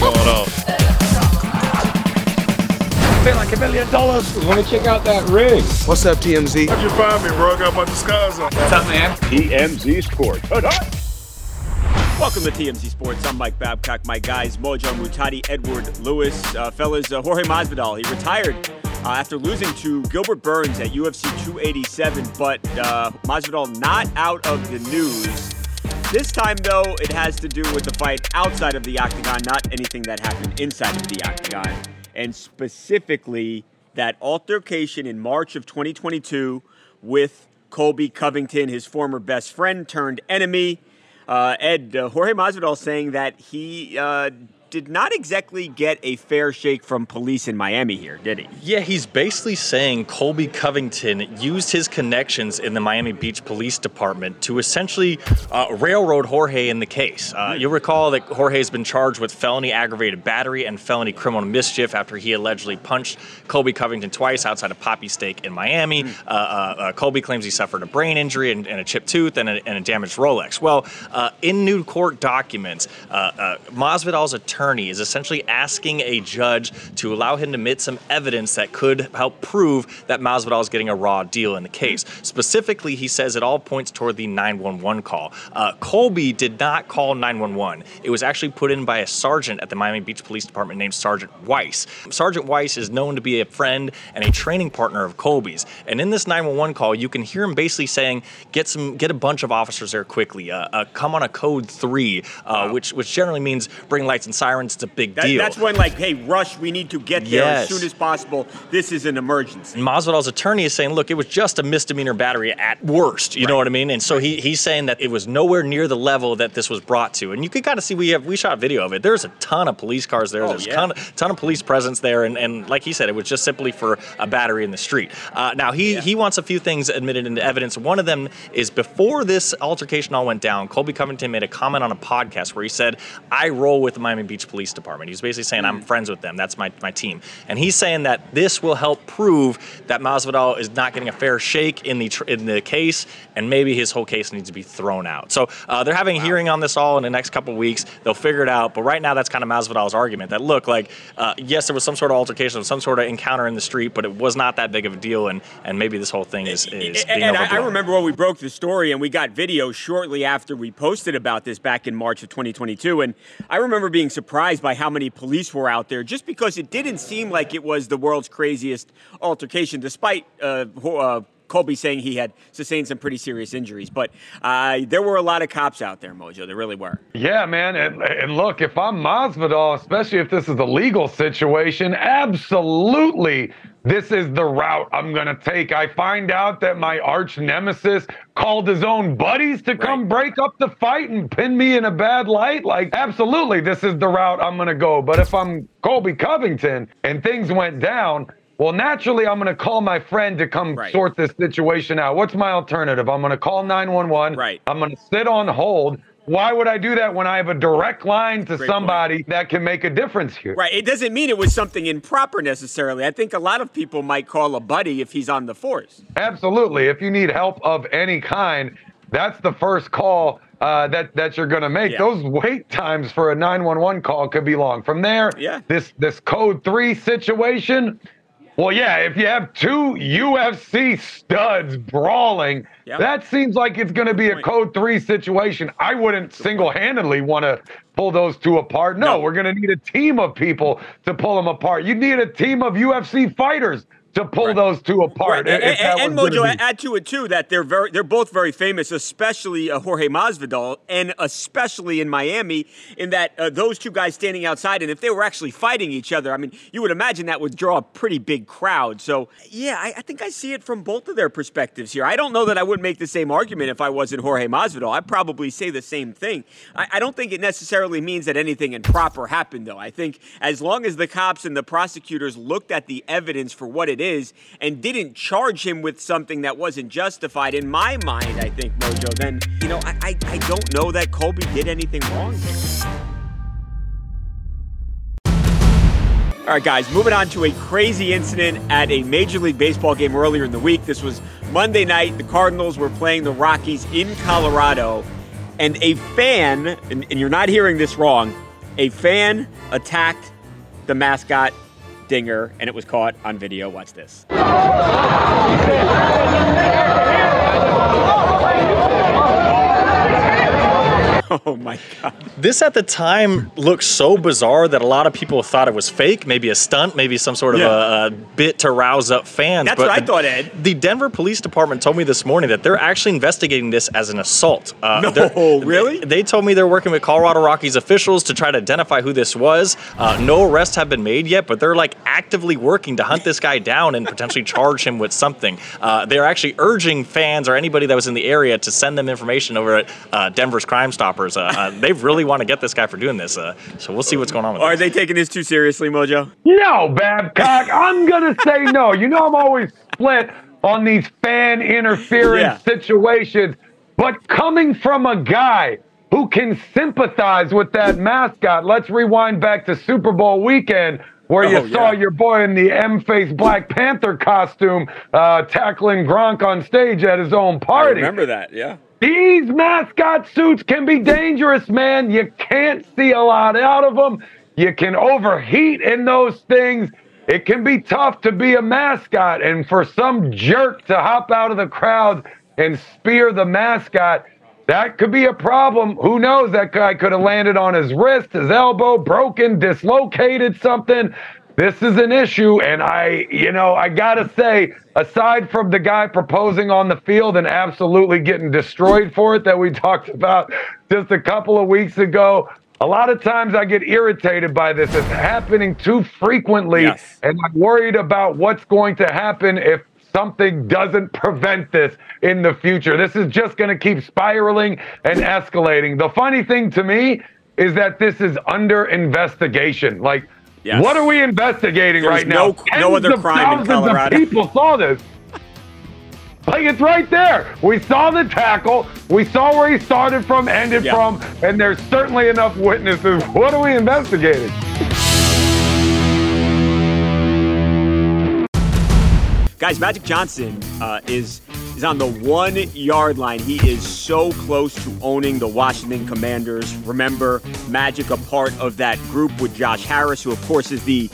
Going on? Pay like a million dollars. Want to check out that ring? What's up, TMZ? How'd you find me, bro? I got my disguise on. What's up, man? TMZ Sports. Welcome to TMZ Sports. I'm Mike Babcock. My guys, Mojo Muhtadi, Edward Lewis. Uh, fellas, uh, Jorge Masvidal. He retired uh, after losing to Gilbert Burns at UFC 287, but uh, Masvidal not out of the news. This time, though, it has to do with the fight outside of the octagon, not anything that happened inside of the octagon. And specifically, that altercation in March of 2022 with Colby Covington, his former best friend turned enemy. Uh, Ed, uh, Jorge Masvidal saying that he uh, did not exactly get a fair shake from police in Miami here, did he? Yeah, he's basically saying Colby Covington used his connections in the Miami Beach Police Department to essentially uh, railroad Jorge in the case. Uh, you'll recall that Jorge has been charged with felony aggravated battery and felony criminal mischief after he allegedly punched Colby Covington twice outside of Papi Steak in Miami. Uh, uh, uh, Colby claims he suffered a brain injury and, and a chipped tooth and a, and a damaged Rolex. Well, uh, in new court documents, uh, uh, Masvidal's attorney is essentially asking a judge to allow him to admit some evidence that could help prove that Masvidal is getting a raw deal in the case. Specifically, he says it all points toward the 911 call. Uh, Colby did not call 911. It was actually put in by a sergeant at the Miami Beach Police Department named Sergeant Weiss. Sergeant Weiss is known to be a friend and a training partner of Colby's. And in this 911 call, you can hear him basically saying, "Get some, get a bunch of officers there quickly. Uh, uh, come on a code three, uh, which which generally means bring lights and sirens. It's a big That- deal." That's when, like, hey, rush, we need to get there as soon as possible. This is an emergency. And Masvidal's attorney is saying, look, it was just a misdemeanor battery at worst. You know what I mean? And so he, he's saying that it was nowhere near the level that this was brought to. And you could kind of see we have we shot video of it. There's a ton of police cars there. Oh, There's yeah. a ton, ton of police presence there. And, and like he said, it was just simply for a battery in the street. Uh, now he he wants a few things admitted into evidence. One of them is before this altercation all went down, Colby Covington made a comment on a podcast where he said, "I roll with the Miami Beach Police Department." He's basically saying, "I'm friends with them. That's my my team." And he's saying that this will help prove that Masvidal is not getting a fair shake in the tr- in the case, and maybe his whole case needs to be thrown out. So uh, they're having a hearing on this all in the next couple of weeks. They'll figure it out. But right now, that's kind of Masvidal's argument that look like uh, yes, there was some sort of altercation, some sort of encounter in the street, but it was not that big of a deal, and and maybe this whole thing is is being and I, I remember when we broke the story and we got video shortly after we posted about this back in March of 2022. And I remember being surprised by how many police were out there just because it didn't seem like it was the world's craziest altercation, despite uh, uh, Colby saying he had sustained some pretty serious injuries. But uh, there were a lot of cops out there, Mojo. There really were. Yeah, man. And, and look, if I'm Masvidal, especially if this is a legal situation, absolutely this is the route I'm going to take. I find out that my arch nemesis called his own buddies to come break up the fight and pin me in a bad light. Like, absolutely, this is the route I'm going to go. But if I'm Colby Covington and things went down, well, naturally, I'm going to call my friend to come Right. sort this situation out. What's my alternative? I'm going to call 911. Right. I'm going to sit on hold. Why would I do that when I have a direct line to Great somebody that can make a difference here? Right. It doesn't mean it was something improper necessarily. I think a lot of people might call a buddy if he's on the force. Absolutely. If you need help of any kind, that's the first call uh, that that you're going to make. Yeah. Those wait times for a 911 call could be long. From there, Yeah. this this code three situation. Well, yeah, if you have two UFC studs brawling, Yeah. that seems like it's going to be a code three situation. I wouldn't single handedly want to pull those two apart. No, No. we're going to need a team of people to pull them apart. You need a team of UFC fighters to pull right. those two apart. Right. And, and, and Mojo, be... add to it too that they're very, they're both very famous, especially uh, Jorge Masvidal, and especially in Miami, in that uh, those two guys standing outside, and if they were actually fighting each other, I mean, you would imagine that would draw a pretty big crowd. So yeah, I, I think I see it from both of their perspectives here. I don't know that I would make the same argument if I wasn't Jorge Masvidal. I'd probably say the same thing. I, I don't think it necessarily means that anything improper happened, though. I think as long as the cops and the prosecutors looked at the evidence for what it is and didn't charge him with something that wasn't justified, in my mind, I think, Mojo, then, you know, I, I, I don't know that Colby did anything wrong here. All right, guys, moving on to a crazy incident at a Major League Baseball game earlier in the week. This was Monday night. The Cardinals were playing the Rockies in Colorado, and a fan, and, and you're not hearing this wrong, a fan attacked the mascot Dinger, and it was caught on video. Watch this. Oh my god. This at the time looked so bizarre that a lot of people thought it was fake, maybe a stunt, maybe some sort of yeah. a, a, bit to rouse up fans. That's but what I thought, Ed. The Denver Police Department told me this morning that they're actually investigating this as an assault. Uh, no, really? They, they, told me they're working with Colorado Rockies officials to try to identify who this was. Uh, no arrests have been made yet, but they're like actively working to hunt this guy down and potentially charge him with something. Uh, they're actually urging fans or anybody that was in the area to send them information over at uh, Denver's Crime Stoppers. Uh, uh, they really want to get this guy for doing this. Uh, so we'll see what's going on with Are this. they taking this too seriously, Mojo? No, Babcock. I'm going to say no. You know, I'm always split on these fan interference yeah. situations. But coming from a guy who can sympathize with that mascot, let's rewind back to Super Bowl weekend where oh, you saw yeah. your boy in the M-face Black Panther costume uh, tackling Gronk on stage at his own party. I remember that, yeah. These mascot suits can be dangerous, man. You can't see a lot out of them. You can overheat in those things. It can be tough to be a mascot. And for some jerk to hop out of the crowd and spear the mascot, that could be a problem. Who knows? That guy could have landed on his wrist, his elbow, broken, dislocated something this is an issue. And I, you know, I got to say, aside from the guy proposing on the field and absolutely getting destroyed for it that we talked about just a couple of weeks ago, a lot of times I get irritated by this. It's happening too frequently. Yes. And I'm worried about what's going to happen if something doesn't prevent this in the future. This is just going to keep spiraling and escalating. The funny thing to me is that this is under investigation. Like, Yes. What are we investigating There's right no, now? Tens no other crime in Colorado. Of people saw this. Like it's right there. We saw the tackle. We saw where he started from, ended yeah. from, and there's certainly enough witnesses. What are we investigating? Guys, Magic Johnson uh, is is on the one yard line. He is so close to owning the Washington Commanders. Remember, Magic, a part of that group with Josh Harris, who, of course, is the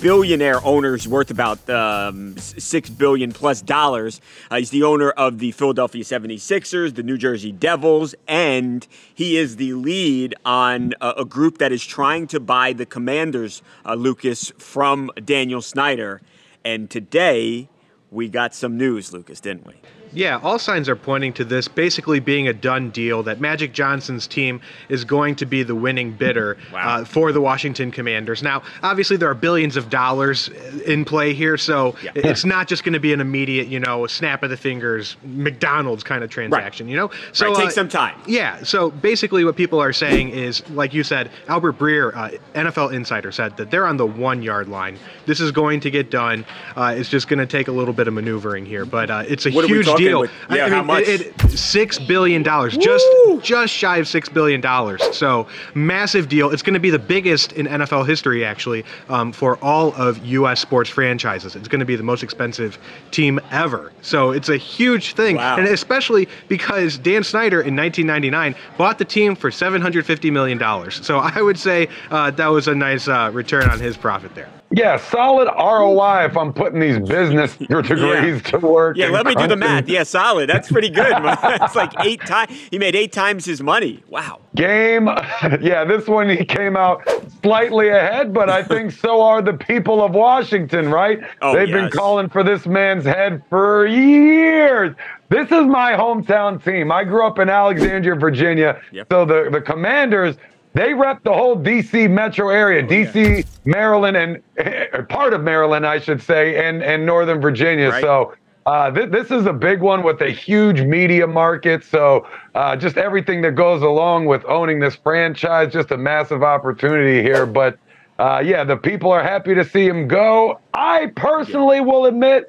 billionaire owner is worth about um, six billion plus dollars. Uh, he's the owner of the Philadelphia 76ers, the New Jersey Devils, and he is the lead on a, a group that is trying to buy the Commanders, uh, Lucas, from Daniel Snyder. And today we got some news, Lucas, didn't we? Yeah, all signs are pointing to this basically being a done deal that Magic Johnson's team is going to be the winning bidder wow. uh, for the Washington Commanders. Now, obviously, there are billions of dollars in play here, so yeah. it's not just going to be an immediate, you know, snap of the fingers, McDonald's kind of transaction, right. you know? So right, take uh, some time. Yeah, so basically, what people are saying is, like you said, Albert Breer, uh, NFL insider, said that they're on the one yard line. This is going to get done. Uh, it's just going to take a little bit of maneuvering here, but uh, it's a what huge deal deal. With, yeah, I mean, how much? It, it, six billion dollars, just just shy of six billion dollars. So massive deal. It's going to be the biggest in NFL history, actually, um, for all of U.S. sports franchises. It's going to be the most expensive team ever. So it's a huge thing, wow. and especially because Dan Snyder in 1999 bought the team for 750 million dollars. So I would say uh, that was a nice uh, return on his profit there. Yeah, solid ROI if I'm putting these business degrees yeah. to work. Yeah, let me do the math. Yeah, solid. That's pretty good. it's like eight times. He made eight times his money. Wow. Game. Yeah, this one he came out slightly ahead, but I think so are the people of Washington, right? Oh, They've yes. been calling for this man's head for years. This is my hometown team. I grew up in Alexandria, Virginia. Yep. So the, the Commanders they rep the whole DC metro area, oh, DC, yeah. Maryland, and uh, part of Maryland, I should say, and, and Northern Virginia. Right. So uh, th- this is a big one with a huge media market. So uh, just everything that goes along with owning this franchise, just a massive opportunity here. But uh, yeah, the people are happy to see him go. I personally will admit,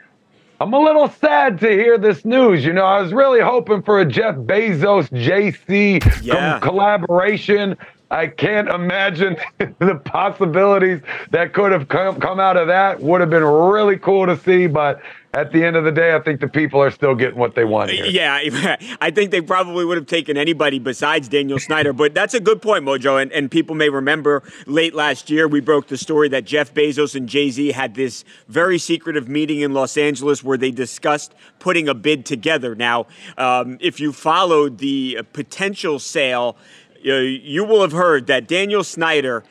I'm a little sad to hear this news. You know, I was really hoping for a Jeff Bezos Jay Z yeah. collaboration. I can't imagine the possibilities that could have come, come out of that. Would have been really cool to see, but at the end of the day, I think the people are still getting what they want. Here. Yeah, I think they probably would have taken anybody besides Daniel Snyder. But that's a good point, Mojo. And, and people may remember late last year, we broke the story that Jeff Bezos and Jay Z had this very secretive meeting in Los Angeles where they discussed putting a bid together. Now, um, if you followed the potential sale, you will have heard that Daniel Snyder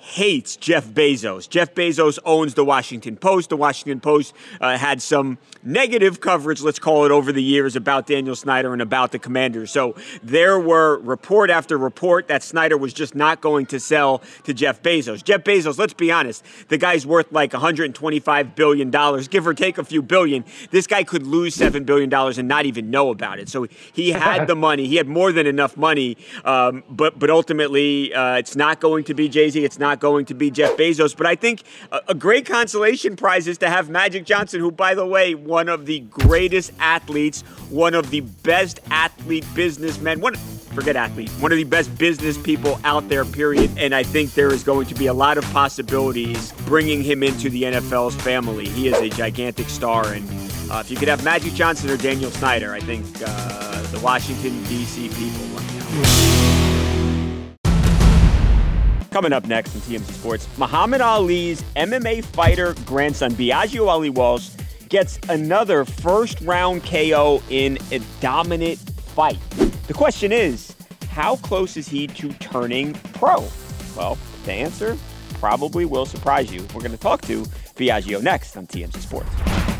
hates Jeff Bezos. Jeff Bezos owns the Washington Post. The Washington Post uh, had some negative coverage, let's call it, over the years about Daniel Snyder and about the Commanders. So there were report after report that Snyder was just not going to sell to Jeff Bezos. Jeff Bezos, let's be honest, the guy's worth like $125 billion, give or take a few billion. This guy could lose $7 billion and not even know about it. So he had the money. He had more than enough money. Um, but, but ultimately, uh, it's not going to be Jay Z. It's not going to be Jeff Bezos. But I think a, a great consolation prize is to have Magic Johnson, who, by the way, one of the greatest athletes, one of the best athlete businessmen, one forget athlete, one of the best business people out there, period. And I think there is going to be a lot of possibilities bringing him into the NFL's family. He is a gigantic star. And uh, if you could have Magic Johnson or Daniel Snyder, I think uh, the Washington, D.C. people Coming up next on TMZ Sports, Muhammad Ali's MMA fighter grandson, Biaggio Ali Walsh, gets another first round KO in a dominant fight. The question is, how close is he to turning pro? Well, the answer probably will surprise you. We're going to talk to Biaggio next on TMZ Sports.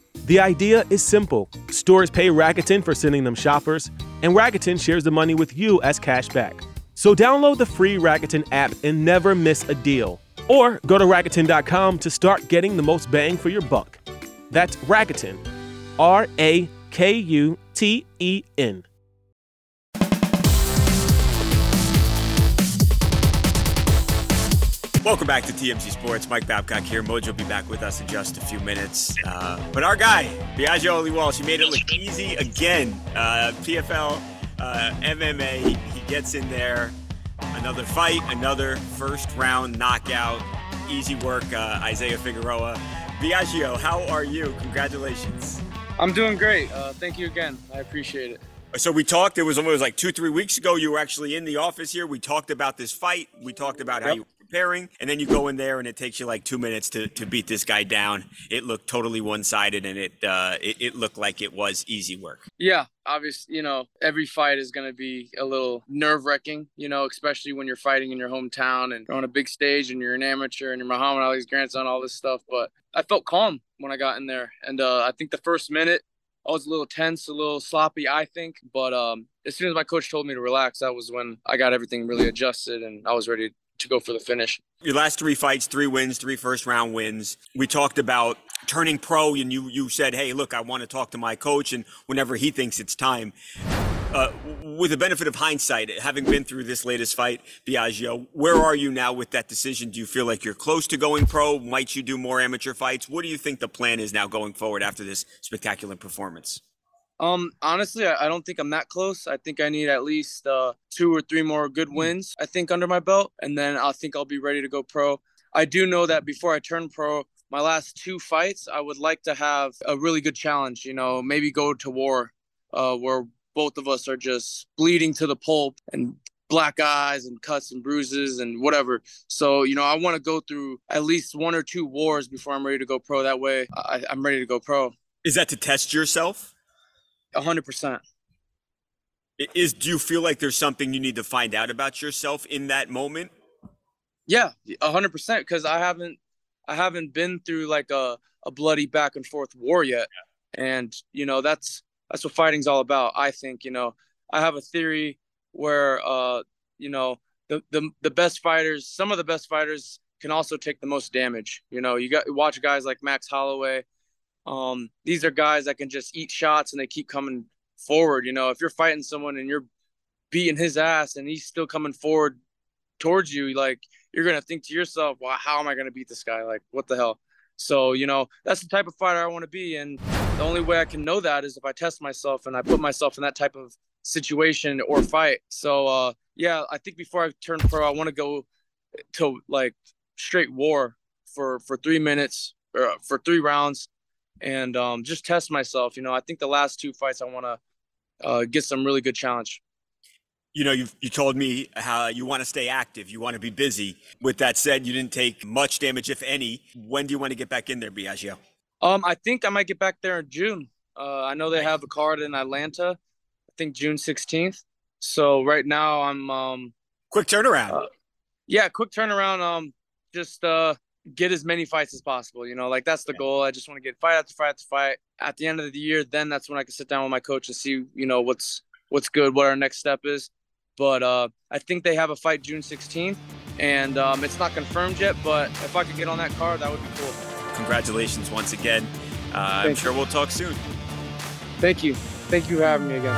The idea is simple stores pay Rakuten for sending them shoppers, and Rakuten shares the money with you as cash back. So download the free Rakuten app and never miss a deal. Or go to Rakuten.com to start getting the most bang for your buck. That's Rakuten, R A K U T E N. Welcome back to TMZ Sports. Mike Babcock here. Mojo will be back with us in just a few minutes. Uh, but our guy, Biaggio Ali Walsh, he made it look easy again. Uh, PFL, uh, MMA, he gets in there Another fight, another first round knockout. Easy work, uh, Isaiah Figueroa. Biaggio, how are you? Congratulations. I'm doing great. Uh, thank you again. I appreciate it. So we talked. It was almost like two, three weeks ago. You were actually in the office here. We talked about this fight. We talked about yep. how you preparing, and then you go in there and it takes you like two minutes to, to beat this guy down. It looked totally one sided, and it, uh, it it looked like it was easy work. Yeah, obviously, you know, every fight is going to be a little nerve wracking, you know, especially when you're fighting in your hometown and on a big stage and you're an amateur and you're Muhammad Ali's grandson, all this stuff. But I felt calm when I got in there, and uh, I think the first minute I was a little tense, a little sloppy, I think. But um, as soon as my coach told me to relax, that was when I got everything really adjusted and I was ready to go for the finish. Your last three fights, three wins, three first round wins. We talked about turning pro, and you you said, "Hey, look, I want to talk to my coach, and whenever he thinks it's time." Uh, with the benefit of hindsight, having been through this latest fight, Biaggio, where are you now with that decision? Do you feel like you're close to going pro? Might you do more amateur fights? What do you think the plan is now going forward after this spectacular performance? Um, honestly, I, I don't think I'm that close. I think I need at least uh, two or three more good wins, I think, under my belt, and then I think I'll be ready to go pro. I do know that before I turn pro, my last two fights, I would like to have a really good challenge. You know, maybe go to war, uh, where both of us are just bleeding to the pulp and black eyes and cuts and bruises and whatever. So, you know, I want to go through at least one or two wars before I'm ready to go pro. That way, I, I'm ready to go pro. Is that to test yourself? A hundred percent. Is do you feel like there's something you need to find out about yourself in that moment? Yeah, a hundred percent. Because I haven't, I haven't been through like a a bloody back and forth war yet, and you know that's that's what fighting's all about. I think you know I have a theory where uh you know the the the best fighters, some of the best fighters can also take the most damage. You know, you got watch guys like Max Holloway. Um, these are guys that can just eat shots and they keep coming forward. You know, if you're fighting someone and you're beating his ass and he's still coming forward towards you, like you're gonna think to yourself, "Well, how am I gonna beat this guy? Like, what the hell?" So, you know, that's the type of fighter I want to be. And the only way I can know that is if I test myself and I put myself in that type of situation or fight. So, uh, yeah, I think before I turn pro, I want to go to like straight war for for three minutes or uh, for three rounds, and um, just test myself. You know, I think the last two fights I want to uh, get some really good challenge you know, you you told me how you want to stay active, you want to be busy. With that said, you didn't take much damage, if any. When do you want to get back in there, Biaggio? Um, I think I might get back there in June. Uh, I know they have a card in Atlanta. I think June sixteenth. So right now I'm um quick turnaround. Uh, yeah, quick turnaround. Um, just uh get as many fights as possible. You know, like that's the goal. I just want to get fight after fight after fight. At the end of the year, then that's when I can sit down with my coach and see, you know, what's what's good, what our next step is. But uh, I think they have a fight June 16th, and um, it's not confirmed yet. But if I could get on that card, that would be cool. Congratulations once again. Uh, I'm sure we'll talk soon. Thank you. Thank you for having me again.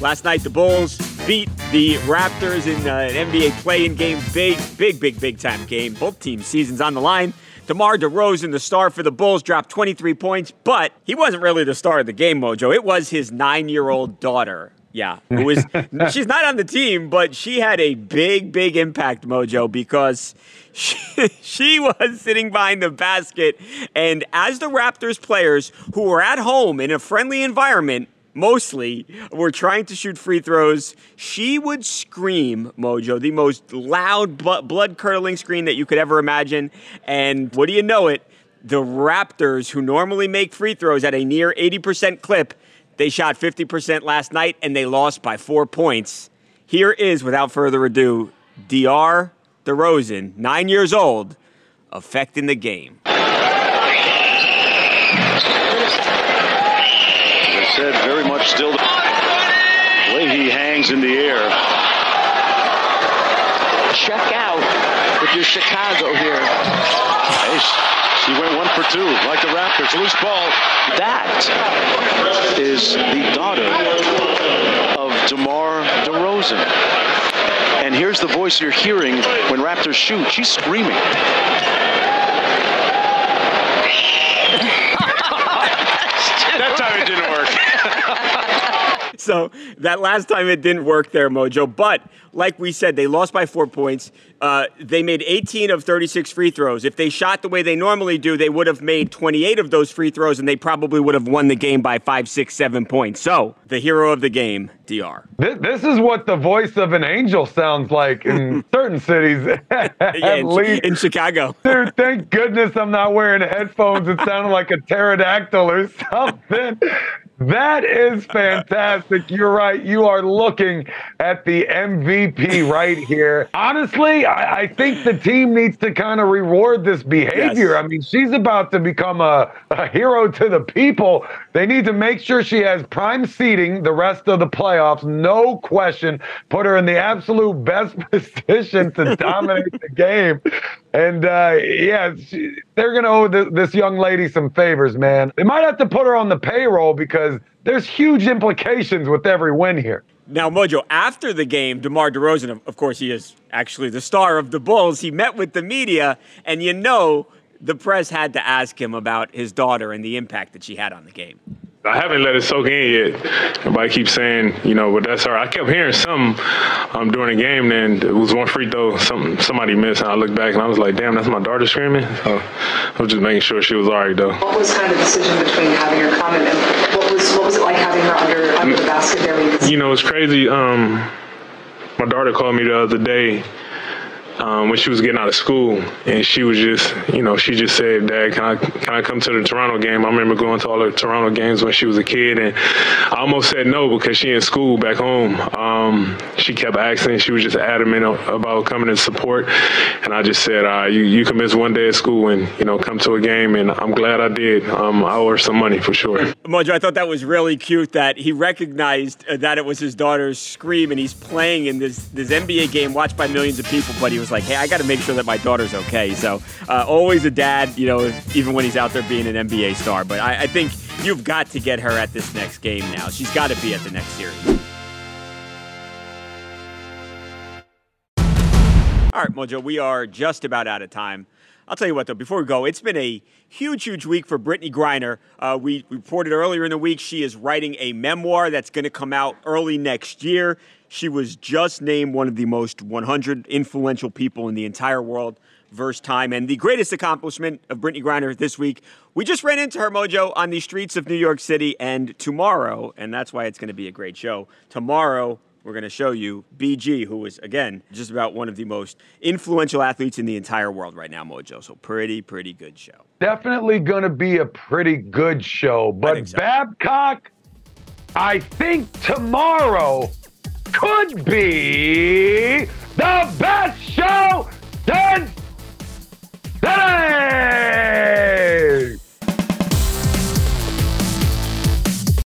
Last night, the Bulls beat the Raptors in uh, an NBA play-in game. Big, big, big, big time game. Both teams' seasons on the line. DeMar DeRozan, the star for the Bulls, dropped 23 points, but he wasn't really the star of the game, Mojo. It was his nine-year-old daughter. Yeah, who was she's not on the team, but she had a big, big impact, Mojo, because she, she was sitting behind the basket. And as the Raptors players who were at home in a friendly environment mostly were trying to shoot free throws, she would scream, Mojo, the most loud, blood curdling scream that you could ever imagine. And what do you know it? The Raptors, who normally make free throws at a near 80% clip, they shot 50% last night and they lost by four points. Here is, without further ado, Diar DeRozan, nine years old, affecting the game. Said, very much still the way he hangs in the air. Check out with your Chicago here. Nice. He went one for two, like the Raptors. Loose ball. That is the daughter of DeMar DeRozan. And here's the voice you're hearing when Raptors shoot. She's screaming. that time it didn't work. so that last time it didn't work there, Mojo. But like we said, they lost by four points. Uh, they made 18 of 36 free throws. If they shot the way they normally do, they would have made 28 of those free throws, and they probably would have won the game by five, six, seven points. So the hero of the game, Diar. This, this is what the voice of an angel sounds like in certain cities. yeah, in, in, Chicago. Dude, thank goodness I'm not wearing headphones. It sounded like a pterodactyl or something. That is fantastic. You're right. You are looking at the MVP right here. Honestly, I, I think the team needs to kind of reward this behavior. Yes. I mean, she's about to become a, a hero to the people. They need to make sure she has prime seating the rest of the playoffs. No question. Put her in the absolute best position to dominate the game. And uh, yeah, she, they're going to owe th- this young lady some favors, man. They might have to put her on the payroll because there's huge implications with every win here. Now, Mojo, after the game, DeMar DeRozan, of course, he is actually the star of the Bulls. He met with the media, and you know the press had to ask him about his daughter and the impact that she had on the game. I haven't let it soak in yet. Everybody keeps saying, you know, but that's her. I kept hearing some um, during the game. Then it was one free throw, some somebody missed, and I looked back and I was like, damn, that's my daughter screaming. So I was just making sure she was all right though. What was kind of the decision between having her come and what was what was it like having her under under the basket there? You know, it's crazy. Um, my daughter called me the other day um, when she was getting out of school, and she was just, you know, she just said, "Dad, can I can I come to the Toronto game?" I remember going to all the Toronto games when she was a kid, and I almost said no because she in school back home. Um, she kept asking, she was just adamant about coming to support, and I just said, uh, "You you can miss one day at school and you know come to a game," and I'm glad I did. Um, I owe her some money for sure. Mojo, I thought that was really cute that he recognized uh, that it was his daughter's scream, and he's playing in this this NBA game watched by millions of people, but he like, hey, I got to make sure that my daughter's okay. So uh, always a dad, you know, even when he's out there being an NBA star. But I, I think you've got to get her at this next game now. She's got to be at the next series. All right, Mojo, we are just about out of time. I'll tell you what, though, before we go, it's been a huge, huge week for Brittney Griner. Uh, we reported earlier in the week she is writing a memoir that's going to come out early next year. She was just named one of the most 100 influential people in the entire world verse time. And the greatest accomplishment of Brittney Griner this week, we just ran into her mojo on the streets of New York City. And tomorrow, and that's why it's going to be a great show, tomorrow we're going to show you BG, who is, again, just about one of the most influential athletes in the entire world right now, Mojo. So, pretty, pretty good show. Definitely going to be a pretty good show. But so. Babcock, I think tomorrow could be the best show since today.